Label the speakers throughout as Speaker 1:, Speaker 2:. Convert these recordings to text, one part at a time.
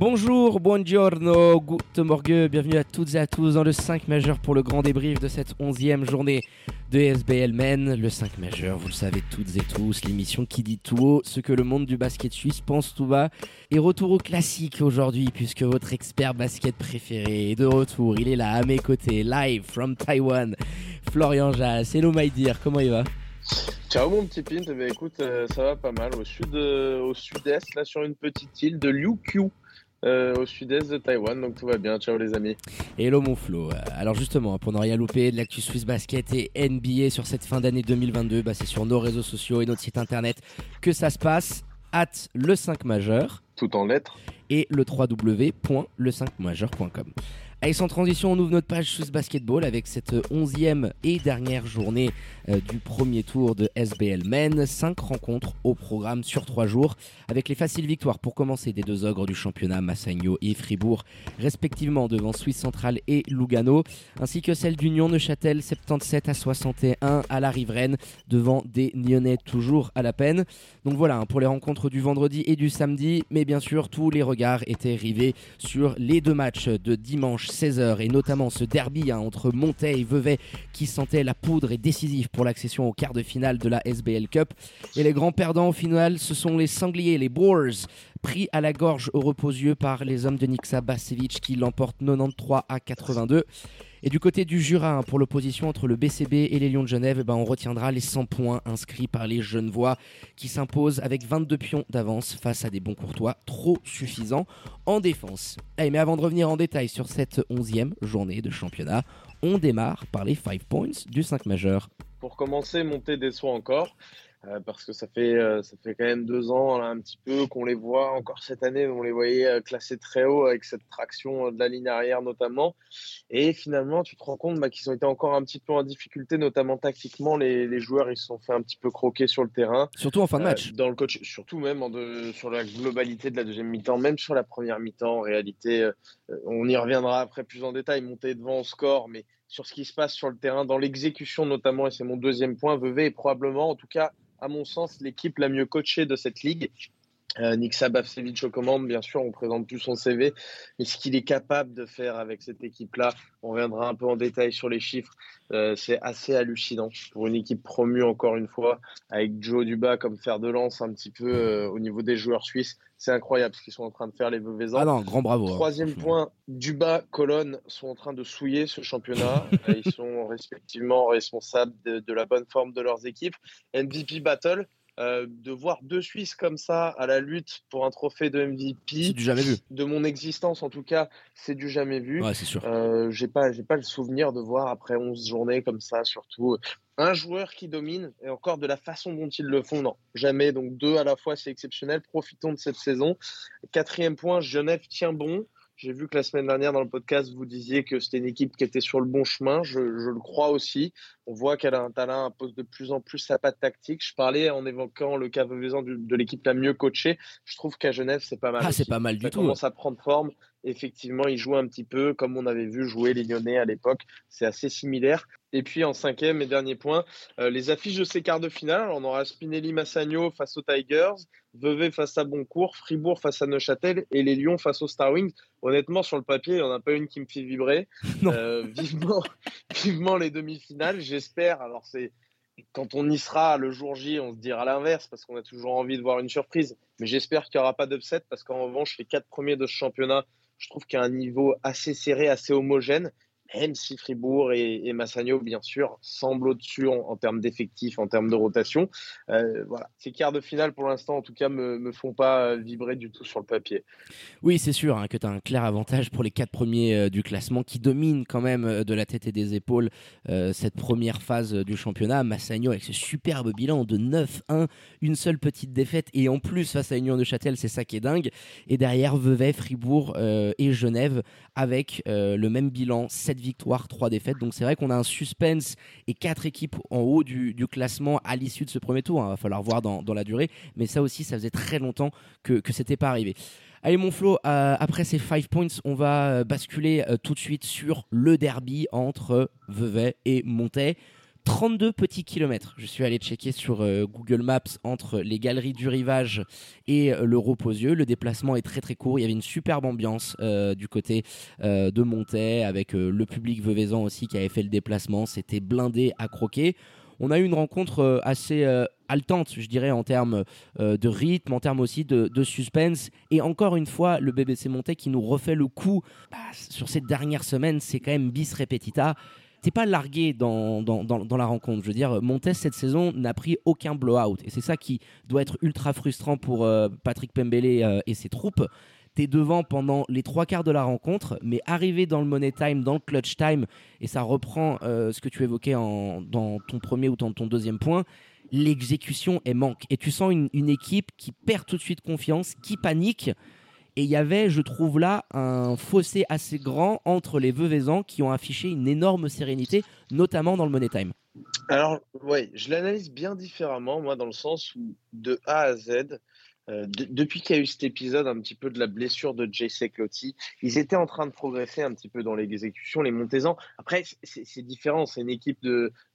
Speaker 1: Bonjour, buongiorno, good morgue, bienvenue à toutes et à tous dans le 5 majeur pour le grand débrief de cette 11e journée de SBL Men. Le 5 majeur, vous le savez toutes et tous, l'émission qui dit tout haut ce que le monde du basket suisse pense tout bas. Et retour au classique aujourd'hui, puisque votre expert basket préféré est de retour. Il est là à mes côtés, live from Taiwan. Florian Jass, hello my dear, comment il va?
Speaker 2: Ciao mon petit Pint, eh bien, écoute, euh, ça va pas mal au sud, euh, au sud-est, là sur une petite île de Ryukyu. Euh, au sud-est de Taïwan, donc tout va bien. Ciao les amis.
Speaker 1: Hello mon Flo. Alors justement, pour ne rien louper de l'actu Swiss Basket et NBA sur cette fin d'année 2022, bah, c'est sur nos réseaux sociaux et notre site internet que ça se passe. At le 5 majeur.
Speaker 2: Tout en lettres.
Speaker 1: Et le www.le5majeur.com. Allez, sans transition, on ouvre notre page Swiss Basketball avec cette onzième et dernière journée euh, du premier tour de SBL Men. Cinq rencontres au programme sur trois jours, avec les faciles victoires pour commencer des deux ogres du championnat, Massagno et Fribourg, respectivement devant Suisse Centrale et Lugano, ainsi que celle d'Union Neuchâtel 77 à 61 à la riveraine, devant des Nyonnais toujours à la peine. Donc voilà, hein, pour les rencontres du vendredi et du samedi, mais bien sûr, tous les regards étaient rivés sur les deux matchs de dimanche 16h et notamment ce derby hein, entre Montaigne et Vevey qui sentait la poudre et décisif pour l'accession au quart de finale de la SBL Cup. Et les grands perdants au final, ce sont les Sangliers, les Boers, pris à la gorge au repos-yeux par les hommes de Nixa Basevic qui l'emportent 93 à 82. Et du côté du Jura, hein, pour l'opposition entre le BCB et les Lions de Genève, eh ben, on retiendra les 100 points inscrits par les Genevois qui s'imposent avec 22 pions d'avance face à des bons courtois trop suffisants en défense. mais avant de revenir en détail sur cette 11e journée de championnat, on démarre par les 5 points du 5 majeur.
Speaker 2: Pour commencer, monter des soins encore. Euh, parce que ça fait, euh, ça fait quand même deux ans, là, un petit peu, qu'on les voit encore cette année, on les voyait euh, classés très haut avec cette traction de la ligne arrière notamment. Et finalement, tu te rends compte bah, qu'ils ont été encore un petit peu en difficulté, notamment tactiquement. Les, les, joueurs, ils se sont fait un petit peu croquer sur le terrain.
Speaker 1: Surtout en fin de match.
Speaker 2: dans le coach, surtout même en de, sur la globalité de la deuxième mi-temps, même sur la première mi-temps. En réalité, on y reviendra après plus en détail, monter devant au score, mais sur ce qui se passe sur le terrain, dans l'exécution notamment, et c'est mon deuxième point, Vevey est probablement, en tout cas, à mon sens, l'équipe la mieux coachée de cette ligue. Euh, Nick Sabavsevic aux commandes, bien sûr, on présente plus son CV, mais ce qu'il est capable de faire avec cette équipe-là, on reviendra un peu en détail sur les chiffres, euh, c'est assez hallucinant pour une équipe promue encore une fois, avec Joe Duba comme fer de lance un petit peu euh, au niveau des joueurs suisses. C'est incroyable ce qu'ils sont en train de faire les Veuvezans.
Speaker 1: Ah non, grand bravo.
Speaker 2: Hein. Troisième point, Duba, Colonne sont en train de souiller ce championnat. Ils sont respectivement responsables de, de la bonne forme de leurs équipes. MVP Battle, euh, de voir deux Suisses comme ça à la lutte pour un trophée de MVP.
Speaker 1: C'est du jamais vu.
Speaker 2: De mon existence, en tout cas, c'est du jamais vu.
Speaker 1: Ouais, c'est sûr.
Speaker 2: Euh, j'ai pas, j'ai pas le souvenir de voir après 11 journées comme ça, surtout un joueur qui domine et encore de la façon dont ils le font, non, jamais. Donc deux à la fois, c'est exceptionnel. Profitons de cette saison. Quatrième point, Genève tient bon. J'ai vu que la semaine dernière dans le podcast, vous disiez que c'était une équipe qui était sur le bon chemin. Je, le crois aussi. On voit qu'elle a un talent, un poste de plus en plus sa patte tactique. Je parlais en évoquant le cas de, de l'équipe la mieux coachée. Je trouve qu'à Genève, c'est pas mal.
Speaker 1: Ah, c'est pas mal du
Speaker 2: Ça
Speaker 1: tout.
Speaker 2: commence à prendre forme. Effectivement, il joue un petit peu comme on avait vu jouer les Lyonnais à l'époque. C'est assez similaire. Et puis en cinquième et dernier point, euh, les affiches de ces quarts de finale. On aura Spinelli Massagno face aux Tigers, Vevey face à Boncourt, Fribourg face à Neuchâtel et les Lions face aux Star Wings. Honnêtement, sur le papier, il n'y en a pas une qui me fait vibrer. Euh, vivement, vivement les demi-finales, j'espère. Alors c'est quand on y sera le jour J, on se dira l'inverse parce qu'on a toujours envie de voir une surprise. Mais j'espère qu'il n'y aura pas d'upset parce qu'en revanche, les quatre premiers de ce championnat, je trouve qu'il y a un niveau assez serré, assez homogène même Fribourg et, Massagno, bien sûr, semblent au-dessus en, termes d'effectifs, en termes de rotation. Euh, voilà, ces quarts de finale, pour l'instant, en tout cas, me, me font pas vibrer du tout sur le papier.
Speaker 1: Oui, c'est sûr hein, que tu as un clair avantage pour les quatre premiers euh, du classement qui dominent quand même euh, de la tête et des épaules cette première phase du championnat. Massagno avec ce superbe bilan de 9-1, une seule petite défaite et en plus face à Union de Châtel, c'est ça qui est dingue. Et derrière, Vevey, Fribourg et Genève avec le même bilan, 7 victoires, 3 défaites. Donc c'est vrai qu'on a un suspense et quatre équipes en haut du, classement à l'issue de ce premier tour. Il hein. va falloir voir dans, la durée. Mais ça aussi, ça faisait très longtemps que, que c'était pas arrivé. Allez mon Flo, euh, après ces 5 points, on va euh, basculer euh, tout de suite sur le derby entre Vevey et Montaix. 32 petits kilomètres. Je suis allé checker sur Google Maps entre les galeries du rivage et le Reposieux. Le déplacement est très très court. Il y avait une superbe ambiance du côté de Montaix avec le public veuvaisan aussi qui avait fait le déplacement. C'était blindé à croquer on a eu une rencontre euh, assez euh, haletante, je dirais, en termes euh, de rythme, en termes aussi de, suspense. Et encore une fois, le BBC Monté qui nous refait le coup bah, sur cette dernière semaine, c'est quand même bis repetita. T'es pas largué dans, dans, la rencontre. Je veux dire, Montes cette saison n'a pris aucun blowout. Et c'est ça qui doit être ultra frustrant pour Patrick Pembele et ses troupes t'es devant pendant les trois quarts de la rencontre, mais arrivé dans le money time, dans le clutch time, et ça reprend euh, ce que tu évoquais en, dans ton premier ou dans ton deuxième point, l'exécution est manque. Et tu sens une, équipe qui perd tout de suite confiance, qui panique. Et il y avait, je trouve là, un fossé assez grand entre les Veuvezans qui ont affiché une énorme sérénité, notamment dans le Money Time.
Speaker 2: Alors, ouais, je l'analyse bien différemment, moi, dans le sens où de A à Z, euh, depuis qu'il y a eu cet épisode un petit peu de la blessure de Jay Seclotti, ils étaient en train de progresser un petit peu dans l'exécution, les Montezans. Après, c'est différent, c'est une équipe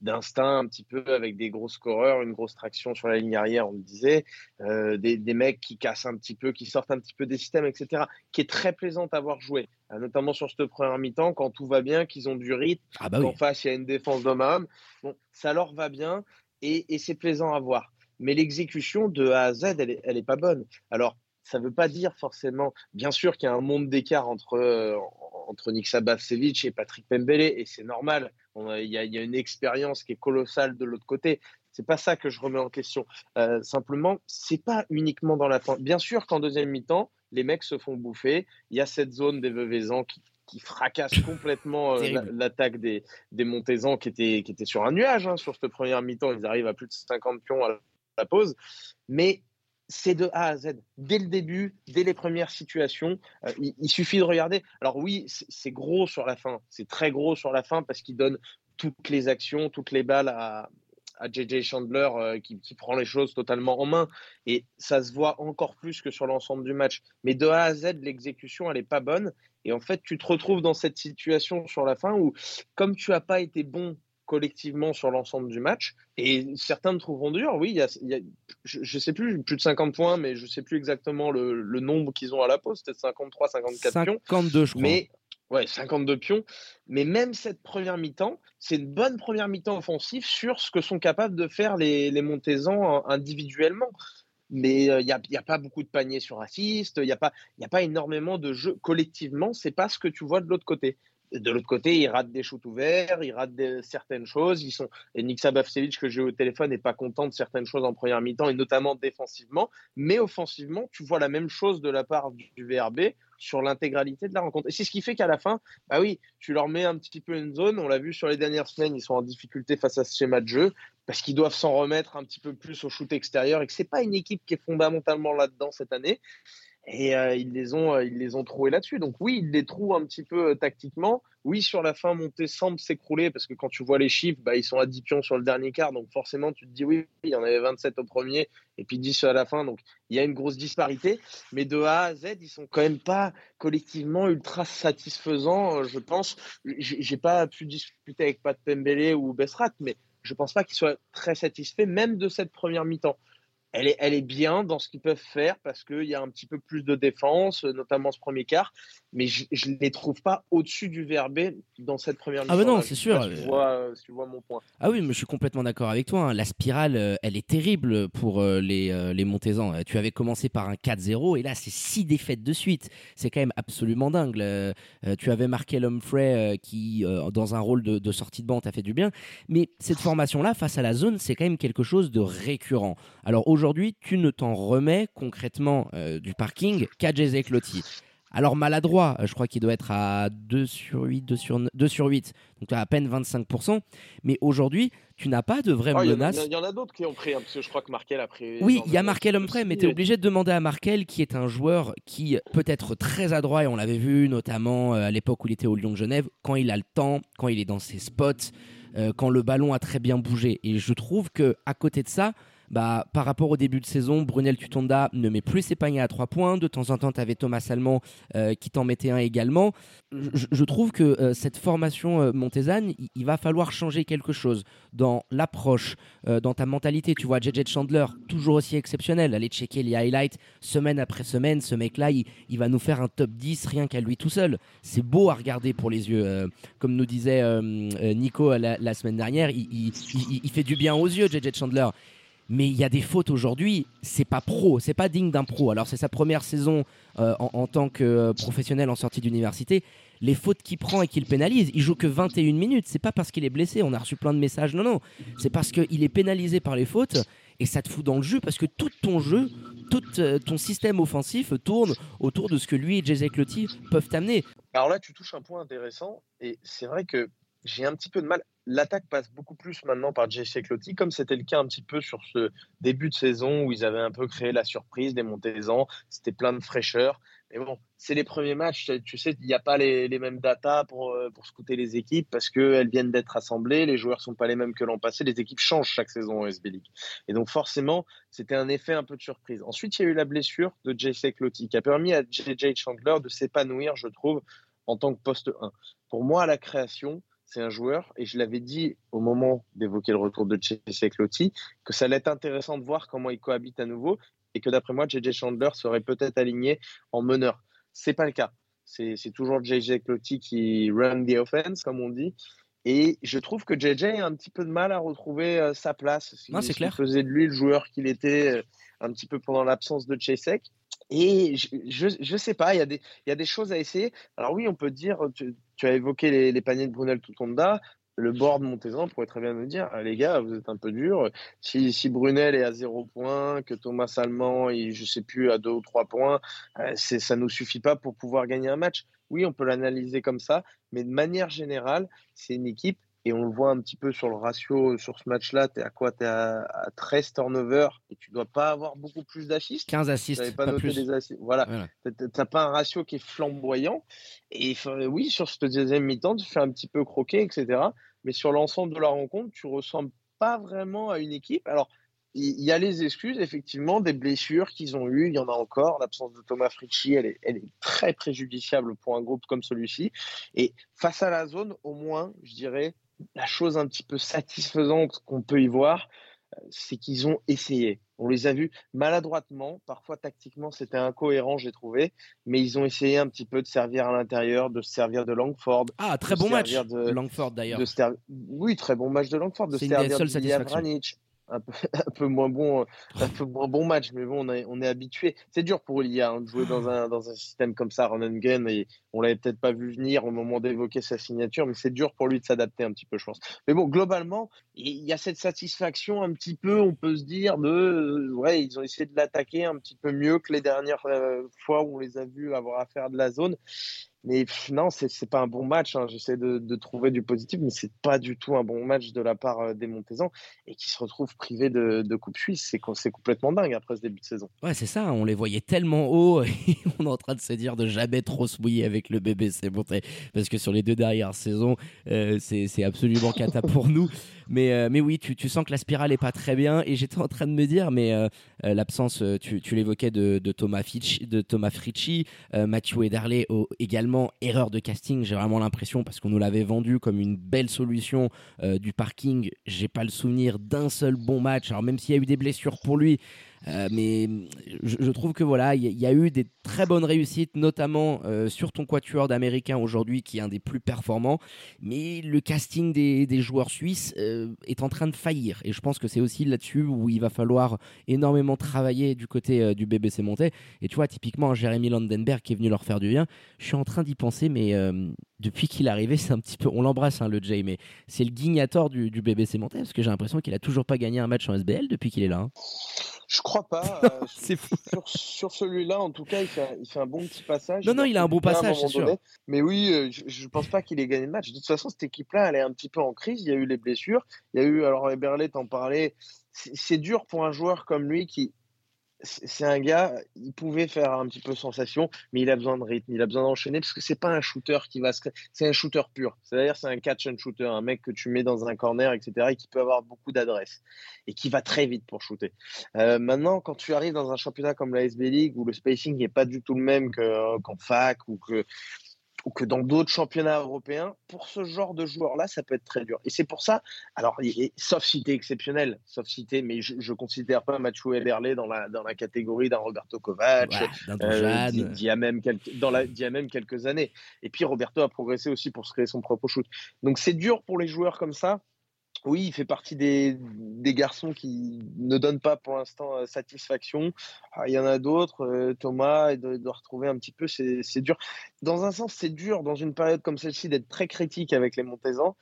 Speaker 2: d'instinct un petit peu avec des gros scoreurs, une grosse traction sur la ligne arrière, on le disait, euh, des, des, mecs qui cassent un petit peu, qui sortent un petit peu des systèmes, etc., qui est très plaisante à voir jouer, euh, notamment sur cette première mi-temps, quand tout va bien, qu'ils ont du rythme, ah bah qu'en face il y a une défense d'homme à homme. Bon, ça leur va bien et, et c'est plaisant à voir mais l'exécution de A à Z, elle n'est pas bonne. Alors, ça ne veut pas dire forcément, bien sûr qu'il y a un monde d'écart entre, euh, entre Nick Sabavsevich et Patrick Pembele, et c'est normal. Il y, a, une expérience qui est colossale de l'autre côté. C'est pas ça que je remets en question. Euh, simplement, c'est pas uniquement dans la fin. Bien sûr qu'en deuxième mi-temps, les mecs se font bouffer. Il y a cette zone des Veuvezans qui, qui fracasse complètement euh, l'attaque des, des Montezans qui était, qui était sur un nuage hein, sur cette première mi-temps. Ils arrivent à plus de 50 pions à la pause. Mais c'est de A à Z. Dès le début, dès les premières situations, euh, il, suffit de regarder. Alors oui, c'est gros sur la fin. C'est très gros sur la fin parce qu'il donne toutes les actions, toutes les balles à, à JJ Chandler euh, qui, prend les choses totalement en main. Et ça se voit encore plus que sur l'ensemble du match. Mais de A à Z, l'exécution, elle n'est pas bonne. Et en fait, tu te retrouves dans cette situation sur la fin où, comme tu n'as pas été bon collectivement sur l'ensemble du match. Et certains me trouveront dur. Oui, il y a, je ne sais plus, plus de 50 points, mais je ne sais plus exactement le, le nombre qu'ils ont à la pause. Peut-être 53, 54
Speaker 1: pions. 52, je crois.
Speaker 2: Mais, ouais, 52 pions. Mais même cette première mi-temps, c'est une bonne première mi-temps offensive sur ce que sont capables de faire les, les Montezans individuellement mais euh, il n'y a, a, pas beaucoup de paniers sur assist, il n'y a, pas, a pas énormément de jeux collectivement, c'est pas ce que tu vois de l'autre côté de l'autre côté, ils ratent des shoots ouverts, ils ratent certaines choses. Et Nick Sabavsevich, que j'ai au téléphone, n'est pas content de certaines choses en première mi-temps, et notamment défensivement. Mais offensivement, tu vois la même chose de la part du, VRB sur l'intégralité de la rencontre. Et c'est ce qui fait qu'à la fin, bah oui, tu leur mets un petit peu une zone. On l'a vu sur les dernières semaines, ils sont en difficulté face à ce schéma de jeu parce qu'ils doivent s'en remettre un petit peu plus au shoot extérieur et que c'est pas une équipe qui est fondamentalement là-dedans cette année. Et euh, ils les ont, euh, ils les ont troués là-dessus. Donc oui, ils les trouvent un petit peu euh, tactiquement. Oui, sur la fin, monter semble s'écrouler parce que quand tu vois les chiffres, bah, ils sont à 10 pions sur le dernier quart. Donc forcément, tu te dis oui, il y en avait 27 au premier et puis 10 à la fin. Donc il y a une grosse disparité. Mais de A à Z, ils sont quand même pas collectivement ultra satisfaisants, je pense. J'ai pas pu discuter avec Pat Pembele ou Besrat, mais je pense pas qu'ils soient très satisfaits même de cette première mi-temps elle est, elle est bien dans ce qu'ils peuvent faire parce qu'il y a un petit peu plus de défense, notamment ce premier quart, mais je ne les trouve pas au-dessus du Verbé dans cette première mi-temps.
Speaker 1: Ah, bah non, c'est sûr.
Speaker 2: Si tu, vois, si tu, vois, mon point.
Speaker 1: Ah oui, mais je suis complètement d'accord avec toi. Hein. La spirale, euh, elle est terrible pour euh, les, euh, les Montezans. Tu avais commencé par un 4-0 et là, c'est six défaites de suite. C'est quand même absolument dingue. tu avais marqué Humphrey qui, dans un rôle de, de sortie de banc, t'a fait du bien. Mais cette formation-là, face à la zone, c'est quand même quelque chose de récurrent. Alors aujourd'hui, tu ne t'en remets concrètement du parking qu'à Jay Clotti. Alors maladroit, je crois qu'il doit être à 2 sur 8, 2 sur, 2 sur 8, donc à peine 25%. Mais aujourd'hui, tu n'as pas de vraie
Speaker 2: oh,
Speaker 1: menace.
Speaker 2: Il y, en a d'autres qui ont pris, hein, parce que je crois que Markel a pris.
Speaker 1: Oui, il y a Markel Humphrey, mais tu es obligé de demander à Markel, qui est un joueur qui peut être très adroit, et on l'avait vu notamment euh, à l'époque où il était au Lyon de Genève, quand il a le temps, quand il est dans ses spots, euh, quand le ballon a très bien bougé. Et je trouve que à côté de ça, bah, par rapport au début de saison, Brunel Tutonda ne met plus ses paniers à trois points. De temps en temps, tu avais Thomas Salmon euh, qui t'en mettait un également. Je, trouve que euh, cette formation euh, il, va falloir changer quelque chose dans l'approche, dans ta mentalité. Tu vois, JJ Chandler, toujours aussi exceptionnel. Aller checker les highlights semaine après semaine. Ce mec-là, il, va nous faire un top 10 rien qu'à lui tout seul. C'est beau à regarder pour les yeux. comme nous disait Nico la, la, semaine dernière, il, il fait du bien aux yeux, JJ Chandler mais il y a des fautes aujourd'hui, c'est pas pro, c'est pas digne d'un pro. Alors c'est sa première saison euh, en, tant que euh, professionnel en sortie d'université. Les fautes qu'il prend et qu'il pénalise, il joue que 21 minutes. C'est pas parce qu'il est blessé, on a reçu plein de messages. Non, non, c'est parce qu'il est pénalisé par les fautes et ça te fout dans le jeu parce que tout ton jeu, tout euh, ton système offensif tourne autour de ce que lui et Jay Cloty peuvent t'amener.
Speaker 2: Alors là, tu touches un point intéressant et c'est vrai que j'ai un petit peu de mal l'attaque passe beaucoup plus maintenant par Jesse Clotti, comme c'était le cas un petit peu sur ce début de saison où ils avaient un peu créé la surprise des Montezans. C'était plein de fraîcheur. Mais bon, c'est les premiers matchs. Tu sais, il n'y a pas les, mêmes datas pour, euh, pour scouter les équipes parce qu'elles viennent d'être assemblées. Les joueurs sont pas les mêmes que l'an passé. Les équipes changent chaque saison en SB League. Et donc, forcément, c'était un effet un peu de surprise. Ensuite, il y a eu la blessure de Jesse Clotti qui a permis à JJ Chandler de s'épanouir, je trouve, en tant que poste 1. Pour moi, la création, c'est un joueur, et je l'avais dit au moment d'évoquer le retour de Jesse Clotti, que ça allait être intéressant de voir comment il cohabite à nouveau, et que d'après moi, JJ Chandler serait peut-être aligné en meneur. C'est pas le cas. C'est toujours JJ Clotti qui run the offense, comme on dit. Et je trouve que JJ a un petit peu de mal à retrouver euh, sa place.
Speaker 1: c'est clair.
Speaker 2: faisait de lui le joueur qu'il était euh, un petit peu pendant l'absence de Chesek. Et je ne sais pas, il y, a des, y a des choses à essayer. Alors oui, on peut dire, tu, as évoqué les, les, paniers de Brunel Tutonda, le board Montezan pourrait très bien nous dire, ah, les gars, vous êtes un peu durs. Si, si Brunel est à 0 points, que Thomas Allemand, il, je sais plus, à 2 ou 3 points, euh, ça nous suffit pas pour pouvoir gagner un match. Oui, on peut l'analyser comme ça, mais de manière générale, c'est une équipe et on le voit un petit peu sur le ratio sur ce match-là. Tu es à quoi? Tu es à, 13 turnovers et tu dois pas avoir beaucoup plus d'assists.
Speaker 1: 15 assists. Pas, plus.
Speaker 2: Voilà. Tu n'as pas un ratio qui est flamboyant. Et oui, sur cette deuxième mi-temps, tu fais un petit peu croquer, etc. Mais sur l'ensemble de la rencontre, tu ressembles pas vraiment à une équipe. Alors, il y a les excuses, effectivement, des blessures qu'ils ont eues. Il y en a encore. L'absence de Thomas Fricci, elle est, elle est très préjudiciable pour un groupe comme celui-ci. Et face à la zone, au moins, je dirais, la chose un petit peu satisfaisante qu'on peut y voir, euh, c'est qu'ils ont essayé. On les a vus maladroitement, parfois tactiquement c'était incohérent, j'ai trouvé, mais ils ont essayé un petit peu de servir à l'intérieur, de se servir de Langford.
Speaker 1: Ah, très bon match de Langford d'ailleurs.
Speaker 2: Oui, très bon match de Langford, de servir de un peu, moins bon, un peu moins bon match, mais bon, on est, on est habitué. C'est dur pour Elia hein, de jouer dans un, dans un système comme ça, run and gun, et on l'avait peut-être pas vu venir au moment d'évoquer sa signature, mais c'est dur pour lui de s'adapter un petit peu, je pense. Mais bon, globalement, il y a cette satisfaction un petit peu, on peut se dire, de, euh, ouais, ils ont essayé de l'attaquer un petit peu mieux que les dernières euh, fois où on les a vus avoir affaire de la zone. Mais non, c'est pas un bon match. Hein. J'essaie de, trouver du positif, mais c'est pas du tout un bon match de la part euh, des Montezans et qui se retrouvent privés de, Coupe Suisse. C'est complètement dingue après ce début de saison.
Speaker 1: Ouais, c'est ça. On les voyait tellement haut et on est en train de se dire de jamais trop se mouiller avec le bébé. C'est bon, parce que sur les deux dernières saisons, euh, c'est absolument cata pour nous. Mais, euh, mais oui, tu, tu, sens que la spirale est pas très bien. Et j'étais en train de me dire, mais l'absence, tu, tu l'évoquais de, de, Thomas Fitch, de Thomas Fricci, Mathieu Ederle également erreur de casting, j'ai vraiment l'impression, parce qu'on nous l'avait vendu comme une belle solution euh, du parking. J'ai pas le souvenir d'un seul bon match. Alors même s'il y a eu des blessures pour lui, Euh, mais je, trouve que voilà, il y, a eu des très bonnes réussites, notamment euh, sur ton quatuor d'américain aujourd'hui, qui est un des plus performants. Mais le casting des, joueurs suisses euh, est en train de faillir. Et je pense que c'est aussi là-dessus où il va falloir énormément travailler du côté du BBC Monté. Et tu vois, typiquement, Jérémy Landenberg qui est venu leur faire du bien, je suis en train d'y penser, mais depuis qu'il est arrivé, c'est un petit peu. On l'embrasse, hein, le Jay, mais c'est le guignator du, du BBC Monté, parce que j'ai l'impression qu'il a toujours pas gagné un match en SBL depuis qu'il est là. Hein.
Speaker 2: Je crois pas. Euh, c'est fou. Sur, celui-là, en tout cas, il fait, il fait, un bon petit passage.
Speaker 1: Non, non, il a un bon passage, c'est sûr.
Speaker 2: Mais oui, euh, je ne pense pas qu'il ait gagné le match. De toute façon, cette équipe-là, elle est un petit peu en crise. Il y a eu les blessures. Il y a eu, alors, Eberle t'en parlait. C'est dur pour un joueur comme lui qui, c'est un gars, il pouvait faire un petit peu sensation, mais il a besoin de rythme, il a besoin d'enchaîner parce que c'est pas un shooter qui va se, c'est un shooter pur. C'est-à-dire c'est un catch and shooter, un mec que tu mets dans un corner, etc. et qui peut avoir beaucoup d'adresse et qui va très vite pour shooter. Euh, maintenant, quand tu arrives dans un championnat comme la SB League où le spacing n'est pas du tout le même qu'en fac ou que ou que dans d'autres championnats européens, pour ce genre de joueur-là, ça peut être très dur. Et c'est pour ça, alors, sauf si tu exceptionnel, sauf si mais je ne considère pas Mathieu Ederle dans la, dans la catégorie d'un Roberto Kovac,
Speaker 1: euh,
Speaker 2: d'il y, a même quelques, dans la, y a même quelques années. Et puis Roberto a progressé aussi pour se créer son propre shoot. Donc c'est dur pour les joueurs comme ça oui, il fait partie des, garçons qui ne donnent pas pour l'instant euh, satisfaction. Ah, il y en a d'autres, euh, Thomas, de, retrouver un petit peu, c'est dur. Dans un sens, c'est dur dans une période comme celle-ci d'être très critique avec les Montezans.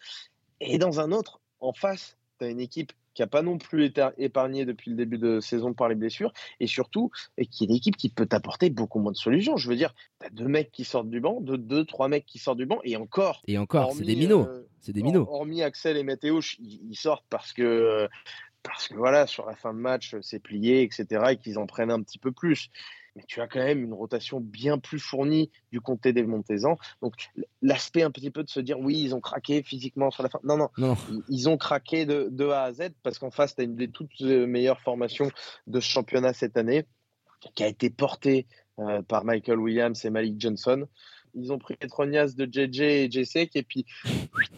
Speaker 2: Et dans un autre, en face, tu as une équipe qui n'a pas non plus été épargné depuis le début de saison par les blessures, et surtout, et qui est une équipe qui peut t'apporter beaucoup moins de solutions. Je veux dire, tu as deux mecs qui sortent du banc, deux, deux, trois mecs qui sortent du banc, et encore.
Speaker 1: Et encore, c'est des minots.
Speaker 2: Euh,
Speaker 1: c'est des minots.
Speaker 2: Hormis Axel et Mathéo, ils sortent parce que, parce que voilà, sur la fin de match, c'est plié, etc., et qu'ils en prennent un petit peu plus mais tu as quand même une rotation bien plus fournie du comté des Montezans. Donc l'aspect un petit peu de se dire oui, ils ont craqué physiquement sur la fin. Non, non, Ils, ont craqué de, de, A à Z parce qu'en face, tu as une des toutes meilleures formations de ce championnat cette année qui a été portée euh, par Michael Williams et Malik Johnson ils ont pris Petronias de JJ et Jessek et puis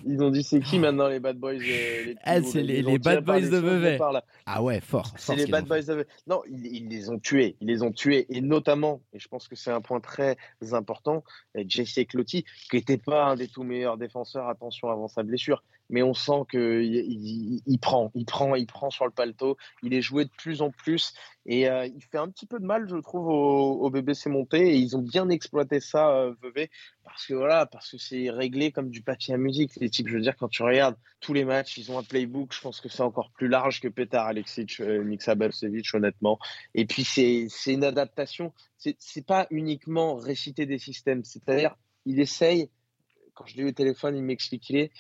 Speaker 2: ils ont dit c'est qui maintenant les bad boys euh,
Speaker 1: les Ah, c'est les, bad boys de Vevey. Ah ouais, fort.
Speaker 2: C'est les bad boys de Vevey. Non, ils, les ont tués. Ils les ont tués. Et notamment, et je pense que c'est un point très important, Jessek Lotti, qui n'était pas un des tout meilleurs défenseurs, attention avant sa blessure, mais on sent qu'il il, prend, il prend, il prend sur le paletot. Il est joué de plus en plus et euh, il fait un petit peu de mal, je trouve, au, au BBC Monté. Et ils ont bien exploité ça, euh, Vevey, parce que voilà, parce que c'est réglé comme du papier à musique. Les types, je veux dire, quand tu regardes tous les matchs, ils ont un playbook. Je pense que c'est encore plus large que Petar Alexic, euh, Miksa honnêtement. Et puis c'est une adaptation. C'est pas uniquement réciter des systèmes. C'est-à-dire, il essaye quand je l'ai eu au téléphone, il m'expliquait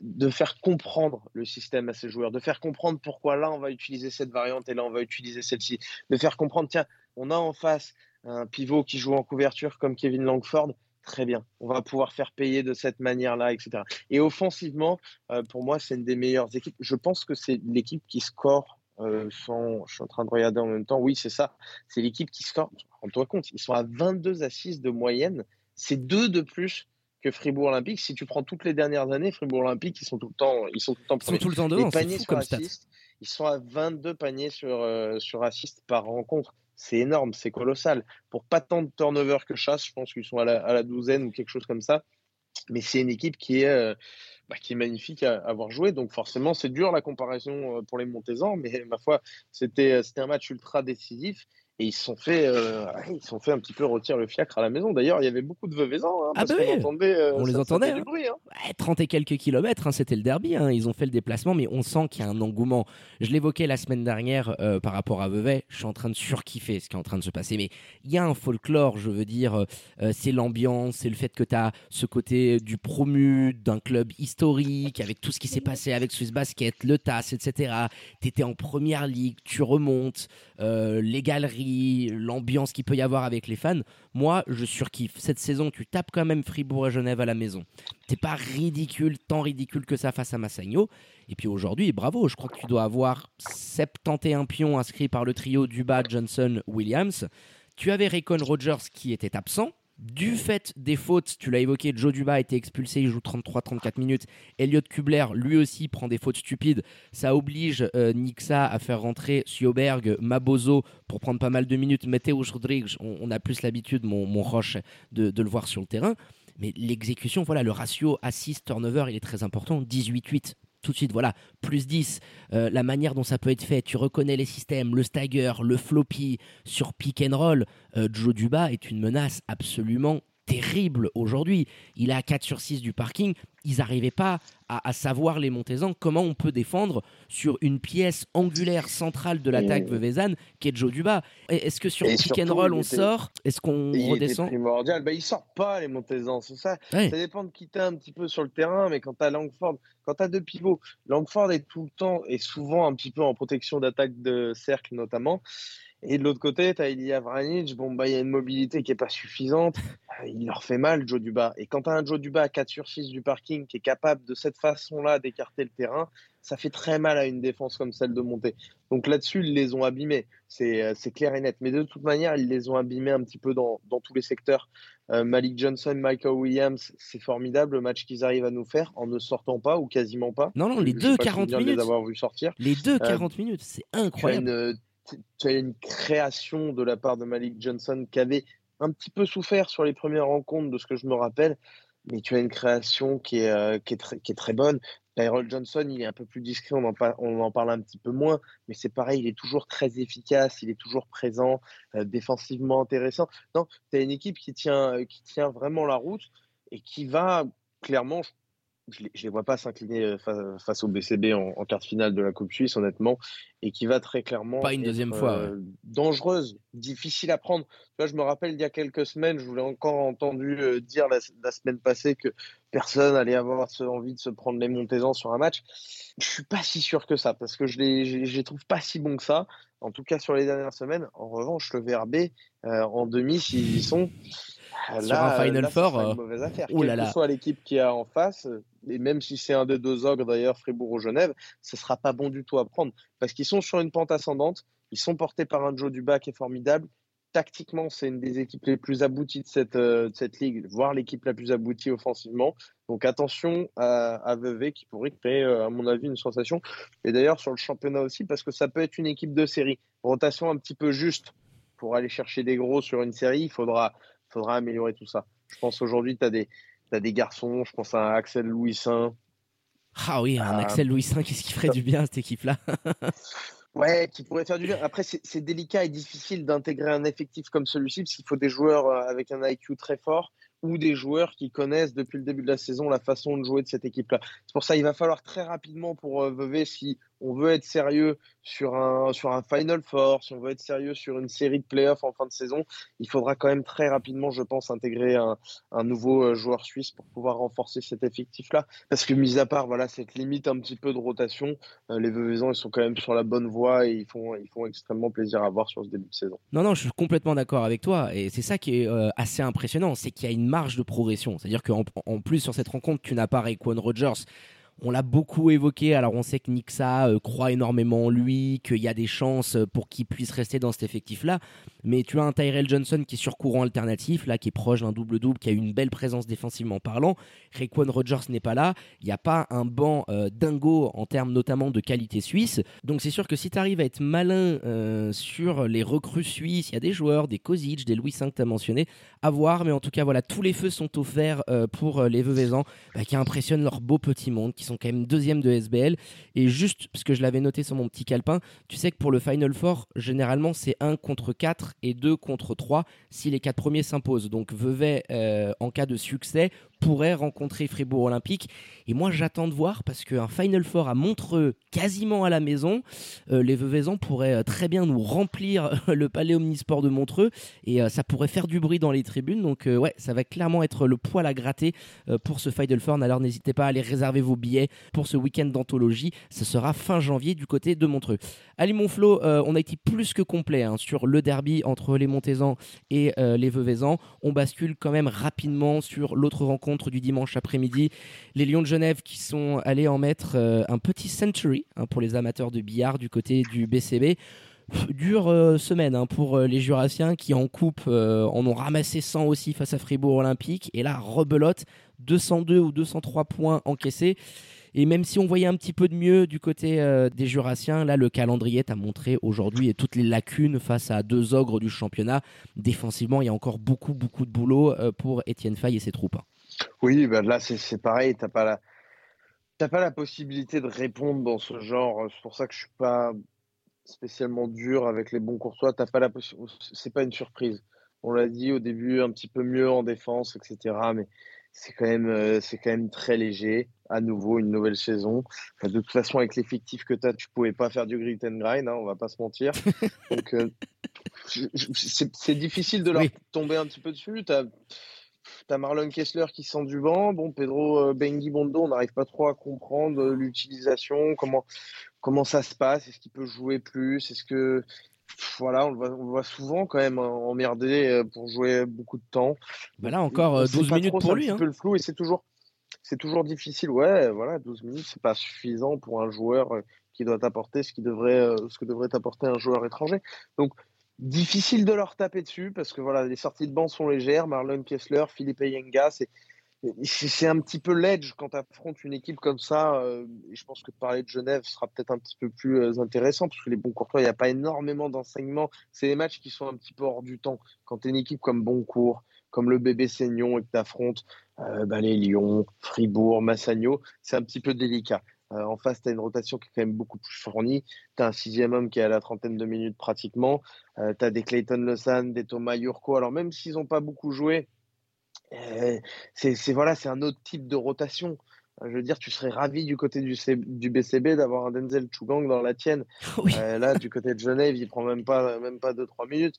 Speaker 2: de faire comprendre le système à ses joueurs, de faire comprendre pourquoi là on va utiliser cette variante et là on va utiliser celle-ci, de faire comprendre, tiens, on a en face un pivot qui joue en couverture comme Kevin Langford, très bien, on va pouvoir faire payer de cette manière-là, etc. Et offensivement, euh, pour moi, c'est une des meilleures équipes. Je pense que c'est l'équipe qui score euh, je suis en train de regarder en même temps. Oui, c'est ça. C'est l'équipe qui score. Rends-toi compte, ils sont à 22 assists de moyenne. C'est deux de plus que Fribourg Olympique. Si tu prends toutes les dernières années, Fribourg Olympique, ils sont tout le temps, ils sont tout le temps,
Speaker 1: ils sont tout le temps devant. paniers sur assist,
Speaker 2: ils sont à 22 paniers sur euh, sur assist par rencontre. C'est énorme, c'est colossal. Pour pas tant de turnover que chasse, je pense qu'ils sont à la, douzaine ou quelque chose comme ça. Mais c'est une équipe qui est euh, bah, qui est magnifique à, avoir joué. Donc forcément, c'est dur la comparaison euh, pour les Montezans, mais ma foi, c'était c'était un match ultra décisif et ils se sont fait, euh, ils sont fait un petit peu retirer le fiacre à la maison. D'ailleurs, il y avait beaucoup de Veuvezans. Hein,
Speaker 1: ah bah
Speaker 2: on, entendait, euh,
Speaker 1: on les entendait. Hein. bruit, hein. 30 et quelques kilomètres, hein, c'était le derby. Hein. Ils ont fait le déplacement, mais on sent qu'il y a un engouement. Je l'évoquais la semaine dernière euh, par rapport à Vevey. Je suis en train de surkiffer ce qui est en train de se passer. Mais il y a un folklore, je veux dire. c'est l'ambiance, c'est le fait que tu as ce côté du promu d'un club historique, avec tout ce qui s'est passé avec Swiss Basket, le TAS, etc. Tu étais en première ligue, tu remontes, les galeries, l'ambiance ambiance qu'il peut y avoir avec les fans, moi, je surkiffe. Cette saison, tu tapes quand même Fribourg et Genève à la maison. T'es pas ridicule, tant ridicule que ça face à Massagno. Et puis aujourd'hui, bravo, je crois que tu dois avoir 71 pions inscrits par le trio Duba, Johnson, Williams. Tu avais Raycon Rogers qui était absent, du fait des fautes, tu l'as évoqué, Joe Duba a été expulsé, il joue 33-34 minutes. Elliot Kubler, lui aussi, prend des fautes stupides. Ça oblige euh, Nixa à faire rentrer Sjoberg, Mabozo pour prendre pas mal de minutes. Mateus Rodrigues, on, a plus l'habitude, mon, Roche, de, de, le voir sur le terrain. Mais l'exécution, voilà, le ratio assist-turnover, il est très important. 18-8 tout de suite, voilà, plus 10, euh, la manière dont ça peut être fait, tu reconnais les systèmes, le stagger, le floppy sur pick and roll, euh, Joe Duba est une menace absolument terrible aujourd'hui. Il est à 4 sur 6 du parking. Ils n'arrivaient pas à, savoir, les Montezans, comment on peut défendre sur une pièce angulaire centrale de l'attaque Vevezan qui est Joe Duba. Est-ce que sur pick and roll, on sort? Est-ce qu'on redescend?
Speaker 2: primordial. Bah, ils sortent pas, les Montezans, c'est ça. Ça dépend de qui t'as un petit peu sur le terrain, mais quand t'as Langford, quand t'as deux pivots, Langford est tout le temps et souvent un petit peu en protection d'attaque de cercle notamment. Et de l'autre côté, tu as Ilya Vranic, bon, bah, il y a une mobilité qui n'est pas suffisante. Euh, il leur fait mal, Joe Duba. Et quand tu as un Joe Duba à 4 sur 6 du parking qui est capable de cette façon-là d'écarter le terrain, ça fait très mal à une défense comme celle de Monté. Donc là-dessus, ils les ont abîmés. Euh, c'est clair et net. Mais de toute manière, ils les ont abîmés un petit peu dans, dans tous les secteurs. Euh, Malik Johnson, Michael Williams, c'est formidable le match qu'ils arrivent à nous faire en ne sortant pas ou quasiment pas.
Speaker 1: Non, non, les deux 40 minutes.
Speaker 2: Les avoir vu sortir.
Speaker 1: Les deux 40 minutes, c'est incroyable
Speaker 2: tu as une création de la part de Malik Johnson qui avait un petit peu souffert sur les premières rencontres de ce que je me rappelle, mais tu as une création qui est, euh, qui est, très, qui est très bonne. Tyrell Johnson, il est un peu plus discret, on en, parle, un petit peu moins, mais c'est pareil, il est toujours très efficace, il est toujours présent, euh, défensivement intéressant. Non, tu as une équipe qui tient, qui tient vraiment la route et qui va clairement, ne les vois pas s'incliner euh, face, au BCB en, en, quart finale de la Coupe Suisse, honnêtement, et qui va très clairement
Speaker 1: pas une deuxième fois
Speaker 2: euh, dangereuse, difficile à prendre. Vois, je me rappelle il y a quelques semaines, je voulais encore entendu euh, dire la, semaine passée que personne allait avoir envie de se prendre les Montezans sur un match. Je suis pas si sûr que ça, parce que je les, je les trouve pas si bons que ça. En tout cas sur les dernières semaines. En revanche, le VRB en demi, s'ils y sont.
Speaker 1: Sur un Final Four,
Speaker 2: une mauvaise affaire. Quelle que soit l'équipe qui a en face, et même si c'est un des deux ogres d'ailleurs, Fribourg ou Genève, ce sera pas bon du tout à prendre parce qu'ils sont sur une pente ascendante, ils sont portés par un Joe Duba qui est formidable. Tactiquement, c'est une des équipes les plus abouties de cette, euh, de cette ligue, voire l'équipe la plus aboutie offensivement. Donc attention à, à Vevey qui pourrait créer, euh, à mon avis, une sensation. Et d'ailleurs, sur le championnat aussi, parce que ça peut être une équipe de série. Rotation un petit peu juste pour aller chercher des gros sur une série, il faudra, faudra améliorer tout ça. Je pense aujourd'hui, tu as des, des garçons, je pense à Axel Louisin.
Speaker 1: Ah oui, un euh, Axel Louisin, qu'est-ce qui ferait du bien à cette équipe-là?
Speaker 2: Ouais, qui pourrait faire du bien. Après, c'est délicat et difficile d'intégrer un effectif comme celui-ci, parce qu'il faut des joueurs euh, avec un IQ très fort ou des joueurs qui connaissent depuis le début de la saison la façon de jouer de cette équipe-là. C'est pour ça qu'il va falloir très rapidement pour euh, Vevey, si on veut être sérieux sur un, sur un Final Four, si on veut être sérieux sur une série de playoffs en fin de saison, il faudra quand même très rapidement, je pense, intégrer un, nouveau euh, joueur suisse pour pouvoir renforcer cet effectif-là. Parce que, mis à part voilà, cette limite un petit peu de rotation, euh, les Vevezans, ils sont quand même sur la bonne voie et ils font, ils font extrêmement plaisir à voir sur ce début de saison.
Speaker 1: Non, non, je suis complètement d'accord avec toi. Et c'est ça qui est euh, assez impressionnant, c'est qu'il y a une marge de progression. C'est-à-dire qu'en en plus, sur cette rencontre, tu n'as pas Rayquan Rogers on l'a beaucoup évoqué. Alors on sait que Nixa euh, croit énormément en lui, qu'il y a des chances euh, pour qu'il puisse rester dans cet effectif-là. Mais tu as un Tyrell Johnson qui est sur courant alternatif, là, qui est proche d'un double-double, qui a une belle présence défensivement parlant. Rayquan Rogers n'est pas là. Il n'y a pas un banc euh, dingo en termes notamment de qualité suisse. Donc c'est sûr que si tu arrives à être malin sur les recrues suisses, il y a des joueurs, des Kozic, des Louis V que tu as mentionné, à voir. Mais en tout cas, voilà, tous les feux sont offerts pour les Veuvezans bah, qui impressionnent leur beau petit monde, sont quand même deuxième de SBL. Et juste, parce que je l'avais noté sur mon petit calepin, tu sais que pour le Final Four, généralement, c'est 1 contre 4 et 2 contre 3 si les quatre premiers s'imposent. Donc Vevey, euh, en cas de succès, pourrait rencontrer Fribourg Olympique. Et moi, j'attends de voir parce qu'un Final Four à Montreux, quasiment à la maison, euh, les Veuvezans pourraient euh, très bien nous remplir le palais omnisport de Montreux et ça pourrait faire du bruit dans les tribunes. Donc, ouais, ça va clairement être le poil à gratter pour ce Final Four. Alors, n'hésitez pas à aller réserver vos billets pour ce week-end d'anthologie. Ce sera fin janvier du côté de Montreux. Allez, mon Flo, on a été plus que complet hein, sur le derby entre les Montezans et les Veuvezans. On bascule quand même rapidement sur l'autre rencontre du dimanche après-midi. Les Lions de Genève qui sont allés en mettre euh, un petit century hein, pour les amateurs de billard du côté du BCB. Dure euh, semaine hein, pour euh, les Jurassiens qui en coupe euh, en ont ramassé 100 aussi face à Fribourg Olympique et là rebelote 202 ou 203 points encaissés et même si on voyait un petit peu de mieux du côté des Jurassiens là le calendrier t'a montré aujourd'hui et toutes les lacunes face à deux ogres du championnat défensivement il y a encore beaucoup beaucoup de boulot pour Étienne Fay et ses troupes.
Speaker 2: Oui bah là c'est pareil t'as pas T'as pas la possibilité de répondre dans ce genre. C'est pour ça que je suis pas spécialement dur avec les bons courtois. T'as pas la C'est pas une surprise. On l'a dit au début, un petit peu mieux en défense, etc. Mais c'est quand même, euh, c'est quand même très léger. À nouveau, une nouvelle saison. de toute façon, avec l'effectif que tu as, tu pouvais pas faire du grit and grind, hein, on va pas se mentir. Donc, euh, c'est difficile de leur tomber un petit peu dessus. Tu as, Marlon Kessler qui sent du vent. Bon, Pedro euh, Bengi Bondo, on n'arrive pas trop à comprendre l'utilisation, comment, comment ça se passe Est-ce qu'il peut jouer plus Est-ce que voilà, on le, voit, souvent quand même emmerder euh, pour jouer beaucoup de temps.
Speaker 1: Bah là encore 12 euh, minutes pour lui.
Speaker 2: Un hein. peu le flou et c'est toujours, c'est toujours difficile. Ouais, voilà, 12 minutes, c'est pas suffisant pour un joueur euh, qui doit apporter ce qui devrait, ce que devrait apporter un joueur étranger. Donc difficile de leur taper dessus parce que voilà, les sorties de banc sont légères. Marlon Kessler, Philippe Yenga, c'est c'est un petit peu l'edge quand tu affrontes une équipe comme ça. Euh, et je pense que parler de Genève sera peut-être un petit peu plus euh, intéressant parce que les bons courtois, il n'y a pas énormément d'enseignements. C'est des matchs qui sont un petit peu hors du temps. Quand tu es une équipe comme Boncourt, comme le bébé Seignon et que tu affrontes euh, bah, les Lyon, Fribourg, Massagno, c'est un petit peu délicat. en face, tu as une rotation qui est quand même beaucoup plus fournie. Tu as un sixième homme qui est à la trentaine de minutes pratiquement. tu as des Clayton Lausanne, des Thomas Yurko. Alors même s'ils n'ont pas beaucoup joué, euh, c'est voilà, c'est un autre type de rotation. Je veux dire, tu serais ravi du côté du, du BCB d'avoir un Denzel Chugang dans la tienne. Euh, là, du côté de Genève, il prend même pas même pas 2-3 minutes.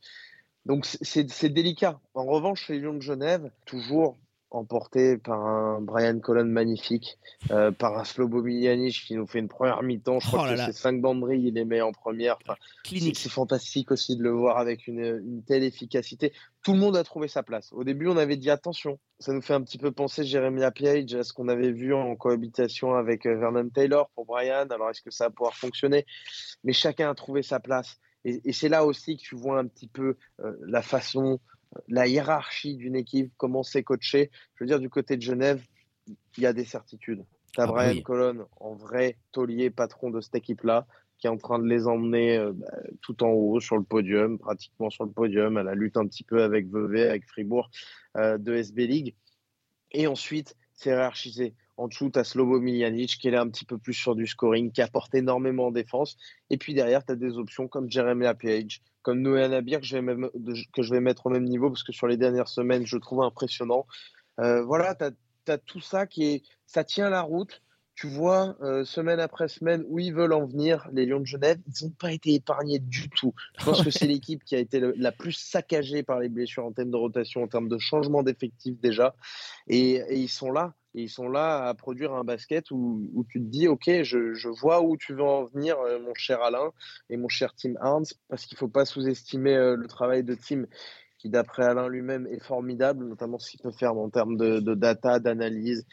Speaker 2: Donc c'est délicat. En revanche, chez Lyon de Genève, toujours emporté par un Brian Colon magnifique, euh, par un Slobo Miljanic qui nous fait une première mi-temps. Je crois oh que c'est 5 banderies, il les met en première. c'est fantastique aussi de le voir avec une, telle efficacité. Tout le monde a trouvé sa place. Au début, on avait dit attention. Ça nous fait un petit peu penser Jeremy Page à ce qu'on avait vu en cohabitation avec euh, Vernon Taylor pour Brian. Alors, est-ce que ça va pouvoir fonctionner? Mais chacun a trouvé sa place. Et, c'est là aussi que tu vois un petit peu euh, la façon la hiérarchie d'une équipe, comment c'est coaché. Je veux dire, du côté de Genève, il y a des certitudes. Tu as ah Brian Colon en vrai taulier patron de cette équipe-là, qui est en train de les emmener euh, bah, tout en haut sur le podium, pratiquement sur le podium, à la lutte un petit peu avec Vevey, avec Fribourg euh, de SB League. Et ensuite, c'est hiérarchisé. En dessous, tu as Slobo Miljanic qui est là un petit peu plus sur du scoring, qui apporte énormément en défense. Et puis derrière, tu as des options comme Jeremy Page, comme Noé Nabir que, je vais que je vais mettre au même niveau parce que sur les dernières semaines, je trouve impressionnant. Euh, voilà, tu as, tout ça qui est. Ça tient la route. Tu vois, euh, semaine après semaine, où ils veulent en venir, les Lions de Genève, ils n'ont pas été épargnés du tout. Je pense que c'est l'équipe qui a été la plus saccagée par les blessures en termes de rotation, en termes de changement d'effectifs déjà. et ils sont là et ils sont là à produire un basket où, où tu te dis, OK, je, je, vois où tu veux en venir, euh, mon cher Alain et mon cher Tim Harns, parce qu'il ne faut pas sous-estimer euh, le travail de Tim, qui d'après Alain lui-même est formidable, notamment ce qu'il peut faire en termes de, de data, d'analyse.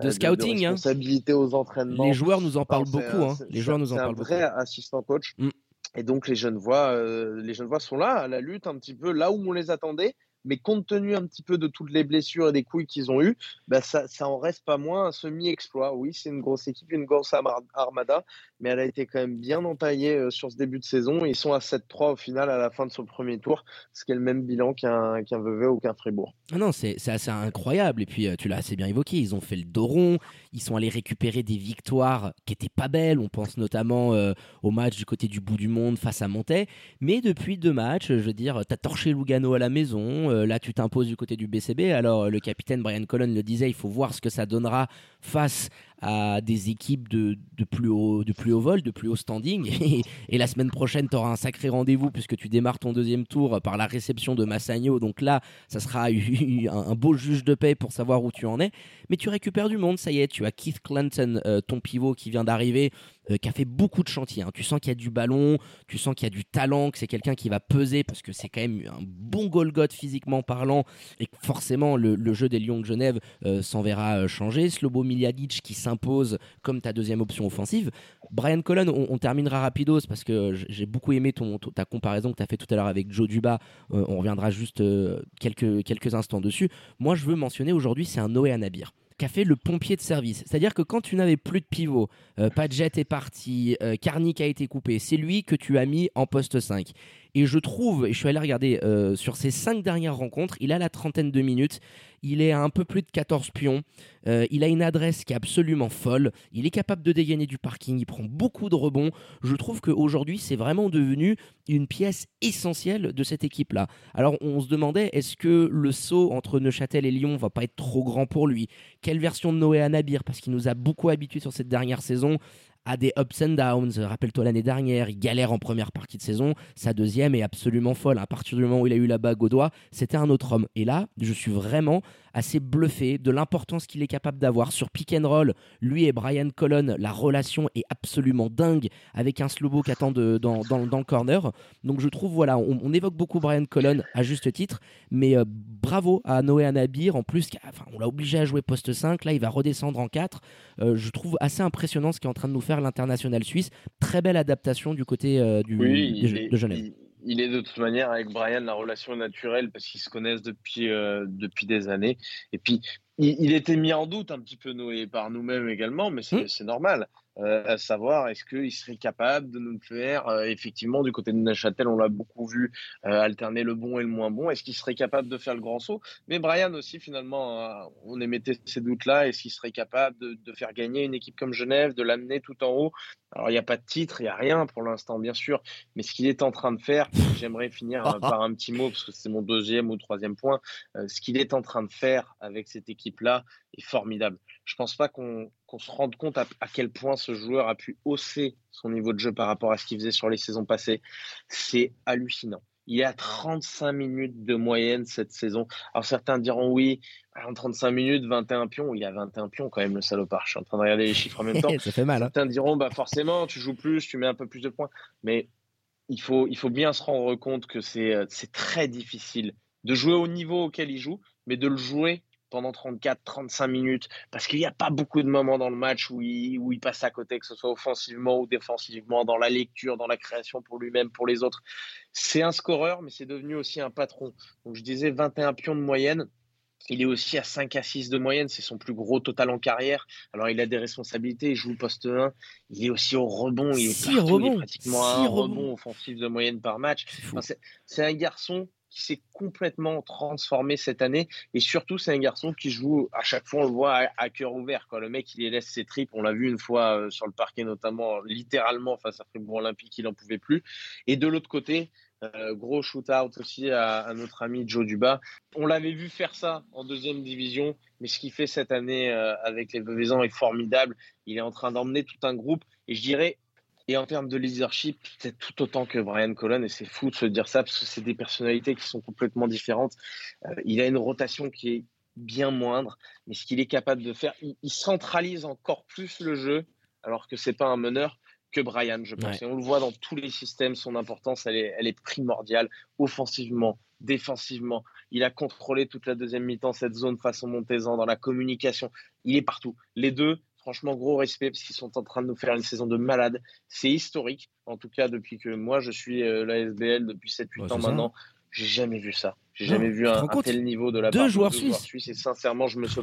Speaker 1: De, euh, scouting, de
Speaker 2: hein. responsabilité aux entraînements.
Speaker 1: Les joueurs nous en parlent beaucoup. Hein. Les joueurs nous en parlent
Speaker 2: beaucoup. C'est un vrai assistant coach. Mm. Et donc les jeunes voix, les jeunes voix sont là à la lutte un petit peu là où on les attendait mais compte tenu un petit peu de toutes les blessures et des couilles qu'ils ont eues, bah ça, ça en reste pas moins un semi-exploit. Oui, c'est une grosse équipe, une grosse armada, mais elle a été quand même bien entaillée euh, sur ce début de saison. Ils sont à 7-3 au final à la fin de ce premier tour, ce qui est le même bilan qu'un qu Vevey ou qu'un Fribourg.
Speaker 1: Ah non, c'est assez incroyable. Et puis, euh, tu l'as assez bien évoqué, ils ont fait le dos rond, ils sont allés récupérer des victoires qui étaient pas belles. On pense notamment euh, au match du côté du bout du monde face à Montais. Mais depuis deux matchs, je veux dire, t'as torché Lugano à la maison, là tu t'imposes du côté du BCB. Alors le capitaine Brian Colon le disait, il faut voir ce que ça donnera face à des équipes de, de, plus haut, de plus haut vol, de plus haut standing. Et, la semaine prochaine, tu auras un sacré rendez-vous puisque tu démarres ton deuxième tour par la réception de Massagno. Donc là, ça sera un, beau juge de paix pour savoir où tu en es. Mais tu récupères du monde, ça y est. Tu as Keith Clanton, euh, ton pivot qui vient d'arriver, euh, qui a fait beaucoup de chantiers. Hein. Tu sens qu'il y a du ballon, tu sens qu'il y a du talent, que c'est quelqu'un qui va peser parce que c'est quand même un bon Golgoth physiquement parlant et que forcément le, jeu des Lions de Genève euh, s'en verra changer. Slobo Smiljanich qui s'impose comme ta deuxième option offensive. Brian Colon, on, terminera rapidos parce que j'ai beaucoup aimé ton, ta comparaison que tu as fait tout à l'heure avec Joe Duba. Euh, on reviendra juste euh, quelques, quelques instants dessus. Moi, je veux mentionner aujourd'hui, c'est un Noé Anabir qui a fait le pompier de service. C'est-à-dire que quand tu n'avais plus de pivot, euh, Padgett est parti, euh, a été coupé, c'est lui que tu as mis en poste 5. Et je trouve, et je suis allé regarder euh, sur ces cinq dernières rencontres, il a la trentaine de minutes, il est à un peu plus de 14 pions, euh, il a une adresse qui est absolument folle, il est capable de dégainer du parking, il prend beaucoup de rebonds. Je trouve qu'aujourd'hui, c'est vraiment devenu une pièce essentielle de cette équipe-là. Alors, on se demandait, est-ce que le saut entre Neuchâtel et Lyon va pas être trop grand pour lui? Quelle version de Noé Anabir Parce qu'il nous a beaucoup habitués sur cette dernière saison a des ups and downs. Rappelle-toi l'année dernière, il galère en première partie de saison. Sa deuxième est absolument folle. À partir du moment où il a eu la bague au doigt, c'était un autre homme. Et là, je suis vraiment assez bluffé de l'importance qu'il est capable d'avoir sur pick and roll. Lui et Brian Colon, la relation est absolument dingue avec un slowbo qui attend dans, dans, le corner. Donc je trouve, voilà, on, évoque beaucoup Brian Colon à juste titre, mais euh, bravo à Noé Anabir. En plus, enfin, on l'a obligé à jouer poste 5. Là, il va redescendre en 4. Euh, je trouve assez impressionnant ce qu'il est en train de nous faire l'international suisse. Très belle adaptation du côté euh, du, de, Genève
Speaker 2: il est de toute manière avec Brian la relation naturelle parce qu'ils se connaissent depuis, euh, depuis des années. Et puis, il, était mis en doute un petit peu Noé par nous-mêmes également, mais c'est mmh. normal. Euh, à savoir est-ce qu'il serait capable de nous faire, euh, effectivement, du côté de Neuchâtel, on l'a beaucoup vu alterner le bon et le moins bon, est-ce qu'il serait capable de faire le grand saut? Mais Brian aussi, finalement, on émettait ces doutes-là, est-ce qu'il serait capable de, faire gagner une équipe comme Genève, de l'amener tout en haut? Alors, il n'y a pas de titre, il n'y a rien pour l'instant, bien sûr. Mais ce qu'il est en train de faire, j'aimerais finir euh, par un petit mot, parce que c'est mon deuxième ou troisième point. Euh, ce qu'il est en train de faire avec cette équipe-là est formidable. Je ne pense pas qu'on se rende compte à, quel point ce joueur a pu hausser son niveau de jeu par rapport à ce qu'il faisait sur les saisons passées. C'est hallucinant. Il a 35 minutes de moyenne cette saison. Alors certains diront oui, en 35 minutes, 21 pions. Il a 21 pions quand même, le salopard. Je suis en train de regarder les chiffres en même temps.
Speaker 1: Ça fait mal. Hein.
Speaker 2: Certains diront bah forcément, tu joues plus, tu mets un peu plus de points. Mais il faut, il faut bien se rendre compte que c'est très difficile de jouer au niveau auquel il joue, mais de le jouer pendant 34-35 minutes, parce qu'il n'y a pas beaucoup de moments dans le match où il, où il passe à côté, que ce soit offensivement ou défensivement, dans la lecture, dans la création pour lui-même, pour les autres. C'est un scoreur, mais c'est devenu aussi un patron. Donc je disais 21 pions de moyenne. Il est aussi à 5 à 6 de moyenne, c'est son plus gros total en carrière. Alors il a des responsabilités, il joue poste 1, il est aussi au rebond, il est, partout, il est pratiquement à un rebond offensif de moyenne par match. c'est un garçon qui s'est complètement transformé cette année. Et surtout, c'est un garçon qui joue, à chaque fois, on le voit à, cœur ouvert. Quoi. Le mec, il laisse ses tripes. On l'a vu une fois euh, sur le parquet, notamment, littéralement, face à Fribourg Olympique, il n'en pouvait plus. Et de l'autre côté, euh, gros shoot-out aussi à, notre ami Joe Duba. On l'avait vu faire ça en deuxième division, mais ce qu'il fait cette année euh, avec les Bevezans est formidable. Il est en train d'emmener tout un groupe. Et je dirais, et en termes de leadership, c'est tout autant que Brian Colon, et c'est fou de se dire ça, parce que c'est des personnalités qui sont complètement différentes. Euh, il a une rotation qui est bien moindre, mais ce qu'il est capable de faire, il, centralise encore plus le jeu, alors que c'est pas un meneur que Brian, je pense. Et on le voit dans tous les systèmes, son importance, elle est, elle est primordiale, offensivement, défensivement. Il a contrôlé toute la deuxième mi-temps, cette zone façon Montezan, dans la communication. Il est partout. Les deux, Franchement, gros respect parce qu'ils sont en train de nous faire une saison de malade. C'est historique, en tout cas depuis que moi je suis euh, la SBL depuis 7-8 ans maintenant. J'ai jamais vu ça. J'ai jamais vu un, tel niveau de la
Speaker 1: deux
Speaker 2: part
Speaker 1: joueurs de suisses.
Speaker 2: Et sincèrement, je me, suis,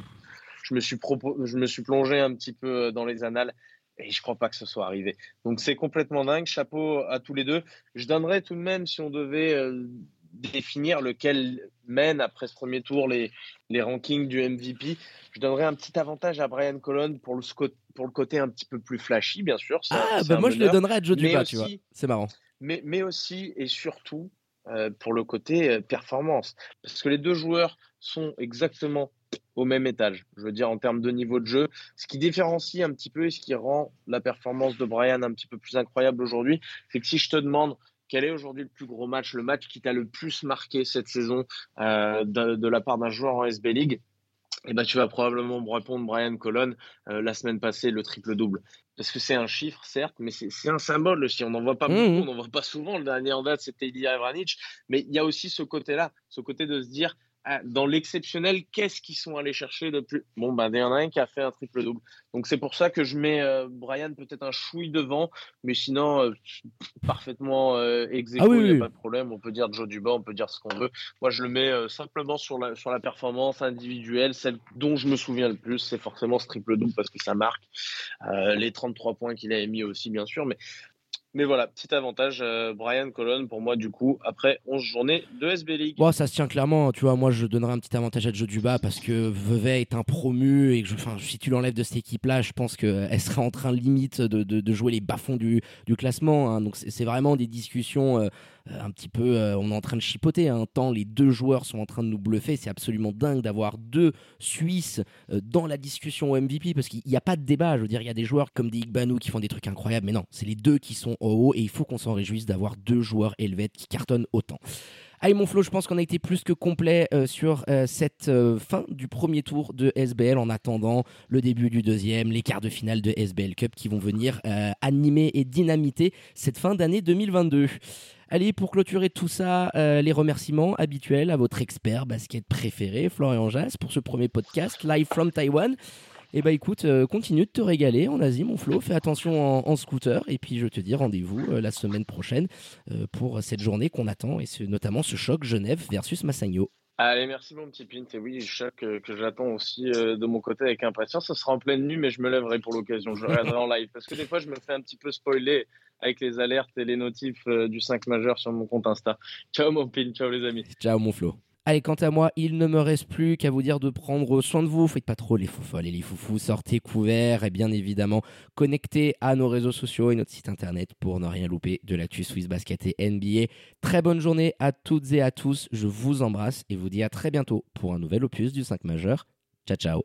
Speaker 2: je, me suis je me suis plongé un petit peu euh, dans les annales et je crois pas que ce soit arrivé. Donc c'est complètement dingue. Chapeau à tous les deux. Je donnerais tout de même, si on devait euh, définir lequel mène après ce premier tour les, les rankings du MVP. Je donnerais un petit avantage à Brian Colon pour le, pour le côté un petit peu plus flashy, bien sûr.
Speaker 1: Ah, bah moi je le donnerais à Joe Duba, tu vois. C'est marrant.
Speaker 2: Mais, mais aussi et surtout euh, pour le côté euh, performance. Parce que les deux joueurs sont exactement au même étage, je veux dire en termes de niveau de jeu. Ce qui différencie un petit peu et ce qui rend la performance de Brian un petit peu plus incroyable aujourd'hui, c'est que si je te demande quel est aujourd'hui le plus gros match, le match qui t'a le plus marqué cette saison euh, de, la part d'un joueur en SB League? Eh ben, tu vas probablement me répondre, Brian Colon, euh, la semaine passée, le triple-double. Parce que c'est un chiffre, certes, mais c'est un symbole aussi. On n'en voit pas mmh, beaucoup, mmh. on n'en voit pas souvent. Le dernier en date, c'était Ilya Evranich. Mais il y a aussi ce côté-là, ce côté de se dire, dans l'exceptionnel, qu'est-ce qu'ils sont allés chercher de plus? Bon, ben, il y en a un qui a fait un triple-double. Donc, c'est pour ça que je mets euh, Brian peut-être un chouille devant, mais sinon, euh, parfaitement euh, exécuté,
Speaker 1: Ah oui, oui.
Speaker 2: pas de problème. On peut dire Joe Duba, on peut dire ce qu'on veut. Moi, je le mets euh, simplement sur la, sur la performance individuelle, celle dont je me souviens le plus, c'est forcément ce triple-double parce que ça marque. Euh, les 33 points qu'il a mis aussi, bien sûr, mais. Mais voilà, petit avantage, euh, Brian Colon pour moi du coup, après 11 journées de SB League.
Speaker 1: Bon, ça se tient clairement. Tu vois, moi, je donnerais un petit avantage à Joe Duba parce que Vevey est un promu et que je, si tu l'enlèves de cette équipe-là, je pense qu'elle serait en train limite de, de, de jouer les bas-fonds du, du classement. hein. Donc, c'est c'est vraiment des discussions euh, un petit peu. euh, on est en train de chipoter. Un temps, les deux joueurs sont en train de nous bluffer. C'est absolument dingue d'avoir deux Suisses euh, dans la discussion au MVP parce qu'il n'y a pas de débat. Je veux dire, il y a des joueurs comme des Igbanou qui font des trucs incroyables, mais non, c'est les deux qui sont au haut et il faut qu'on s'en réjouisse d'avoir deux joueurs helvètes qui cartonnent autant. Allez mon Flo, je pense qu'on a été plus que complet euh, sur euh, cette euh, fin du premier tour de SBL en attendant le début du deuxième, les quarts de finale de SBL Cup qui vont venir euh, animer et dynamiter cette fin d'année 2022. Allez, pour clôturer tout ça, euh, les remerciements habituels à votre expert basket préféré, Florian Jass, pour ce premier podcast live from Taiwan. Et bah écoute, euh, continue de te régaler en Asie, mon Flo. Fais attention en, scooter. Et puis je te dis rendez-vous euh, la semaine prochaine pour cette journée qu'on attend et notamment ce choc Genève versus Massagno.
Speaker 2: Allez, merci mon petit Pint. Et oui, choc que, j'attends aussi de mon côté avec impatience. Ce sera en pleine nuit, mais je me lèverai pour l'occasion. Je regarderai en live. Parce que des fois, je me fais un petit peu spoiler avec les alertes et les notifs euh, du 5 majeur sur mon compte Insta. Ciao mon Pint, ciao les amis.
Speaker 1: Ciao mon Flo. Allez, quant à moi, il ne me reste plus qu'à vous dire de prendre soin de vous. Faites pas trop les foufolles et les foufous. Sortez couverts et bien évidemment connectez à nos réseaux sociaux et notre site internet pour ne rien louper de l'actu Swiss Basket et NBA. Très bonne journée à toutes et à tous. Je vous embrasse et vous dis à très bientôt pour un nouvel opus du 5 majeur. Ciao ciao.